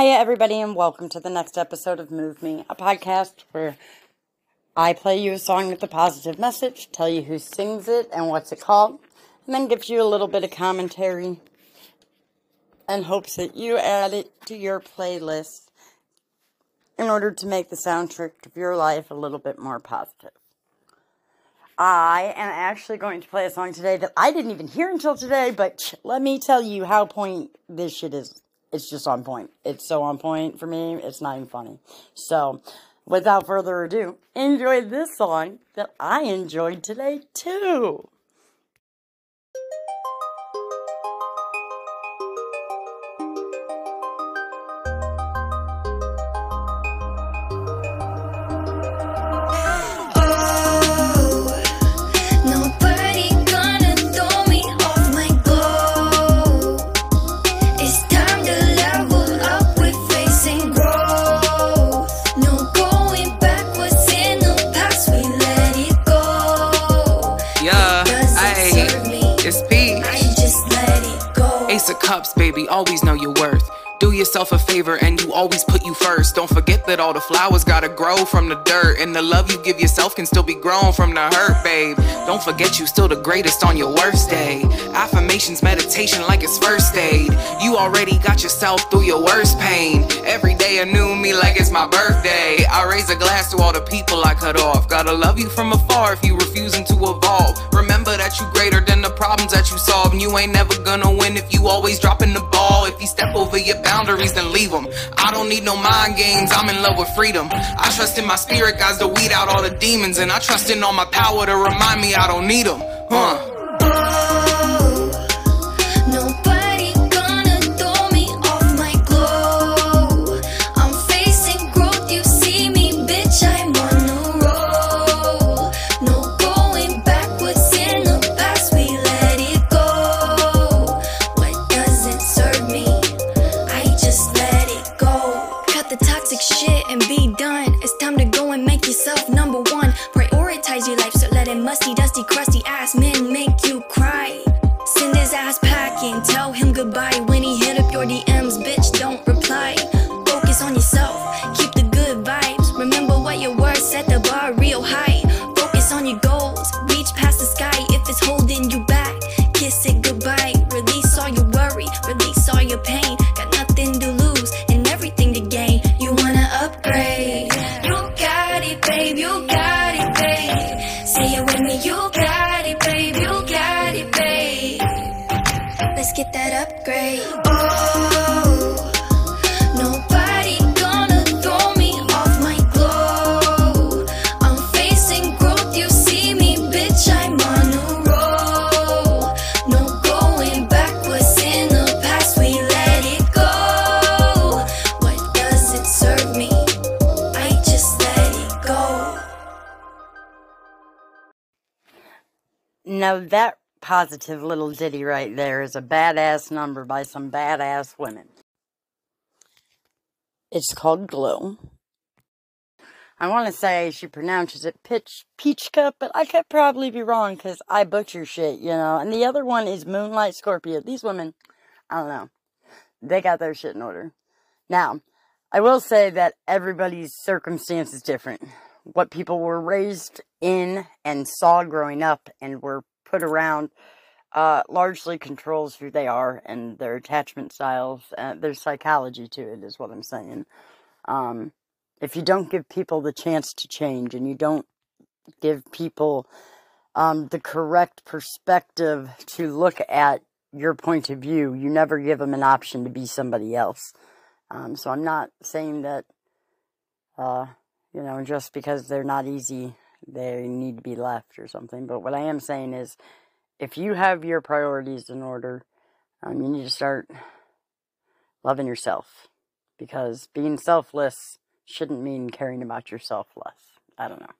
Hiya, everybody, and welcome to the next episode of Move Me, a podcast where I play you a song with a positive message, tell you who sings it and what's it called, and then give you a little bit of commentary in hopes that you add it to your playlist in order to make the soundtrack of your life a little bit more positive. I am actually going to play a song today that I didn't even hear until today, but let me tell you how point this shit is. It's just on point. It's so on point for me, it's not even funny. So, without further ado, enjoy this song that I enjoyed today too. Ace of Cups, baby, always know your worth. Do yourself a favor and you always put you first. Don't forget that all the flowers gotta grow from the dirt. And the love you give yourself can still be grown from the hurt, babe. Don't forget you still the greatest on your worst day. Affirmations, meditation like it's first aid. You already got yourself through your worst pain. A new me like it's my birthday. I raise a glass to all the people I cut off. Gotta love you from afar if you refusing to evolve. Remember that you greater than the problems that you solve. And you ain't never gonna win if you always dropping the ball. If you step over your boundaries, then leave them. I don't need no mind games, I'm in love with freedom. I trust in my spirit, guys, to weed out all the demons. And I trust in all my power to remind me I don't need them. Huh. Toxic shit and be done. It's time to go and make yourself number one. Prioritize your life, so let letting musty, dusty, crusty ass men make you cry. Send his ass packing, tell him goodbye babe. Say it with me. You got it, babe. You got it, babe. Let's get that upgrade. Now, that positive little ditty right there is a badass number by some badass women. It's called Glow. I want to say she pronounces it pitch, peach cup, but I could probably be wrong because I butcher shit, you know. And the other one is Moonlight Scorpio. These women, I don't know. They got their shit in order. Now, I will say that everybody's circumstance is different. What people were raised in and saw growing up and were put around uh, largely controls who they are and their attachment styles. Uh, there's psychology to it, is what I'm saying. Um, if you don't give people the chance to change and you don't give people um, the correct perspective to look at your point of view, you never give them an option to be somebody else. Um, so I'm not saying that, uh, you know, just because they're not easy, they need to be left or something. But what I am saying is, if you have your priorities in order, um, you need to start loving yourself. Because being selfless shouldn't mean caring about yourself less. I don't know.